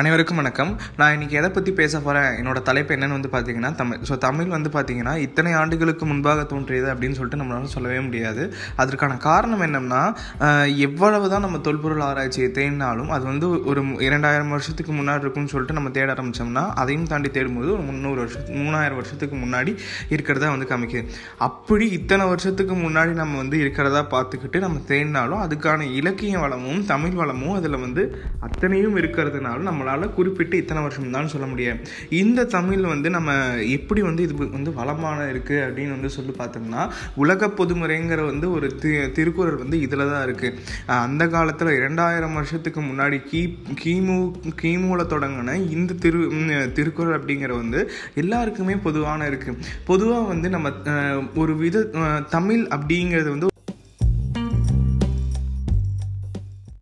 அனைவருக்கும் வணக்கம். நான் இன்றைக்கி எதை பற்றி பேச போகிறேன் என்னோடய தலைப்பு என்னென்னு வந்து பார்த்தீங்கன்னா தமிழ். ஸோ தமிழ் வந்து பார்த்திங்கன்னா இத்தனை ஆண்டுகளுக்கு முன்பாக தோன்றியது அப்படின்னு சொல்லிட்டு நம்மளால சொல்லவே முடியாது. அதற்கான காரணம் என்னென்னா எவ்வளவு தான் நம்ம தொல்பொருள் ஆராய்ச்சியை தேடினாலும் அது வந்து ஒரு இரண்டாயிரம் வருஷத்துக்கு முன்னாடி இருக்கும்னு சொல்லிட்டு நம்ம தேட ஆரம்பித்தோம்னா அதையும் தாண்டி தேடும்போது ஒரு முந்நூறு வருஷத்து மூணாயிரம் வருஷத்துக்கு முன்னாடி இருக்கிறதா வந்து காமிக்குது அப்படி இத்தனை வருஷத்துக்கு முன்னாடி நம்ம வந்து இருக்கிறதா பார்த்துக்கிட்டு நம்ம தேடினாலும் அதுக்கான இலக்கிய வளமும் தமிழ் வளமும் அதில் வந்து அத்தனையும் இருக்கிறதுனால நம்மளால் குறிப்பிட்டு இத்தனை வருஷம் தான் சொல்ல முடியாது இந்த தமிழ் வந்து நம்ம எப்படி வந்து இது வந்து வளமான இருக்குது அப்படின்னு வந்து சொல்லி பார்த்தோம்னா உலக பொதுமுறைங்கிற வந்து ஒரு தி திருக்குறள் வந்து இதில் தான் இருக்குது அந்த காலத்தில் இரண்டாயிரம் வருஷத்துக்கு முன்னாடி கி கிமு கிமுவில் தொடங்கின இந்த திரு திருக்குறள் அப்படிங்கிற வந்து எல்லாருக்குமே பொதுவான இருக்குது பொதுவாக வந்து நம்ம ஒரு வித தமிழ் அப்படிங்கிறது வந்து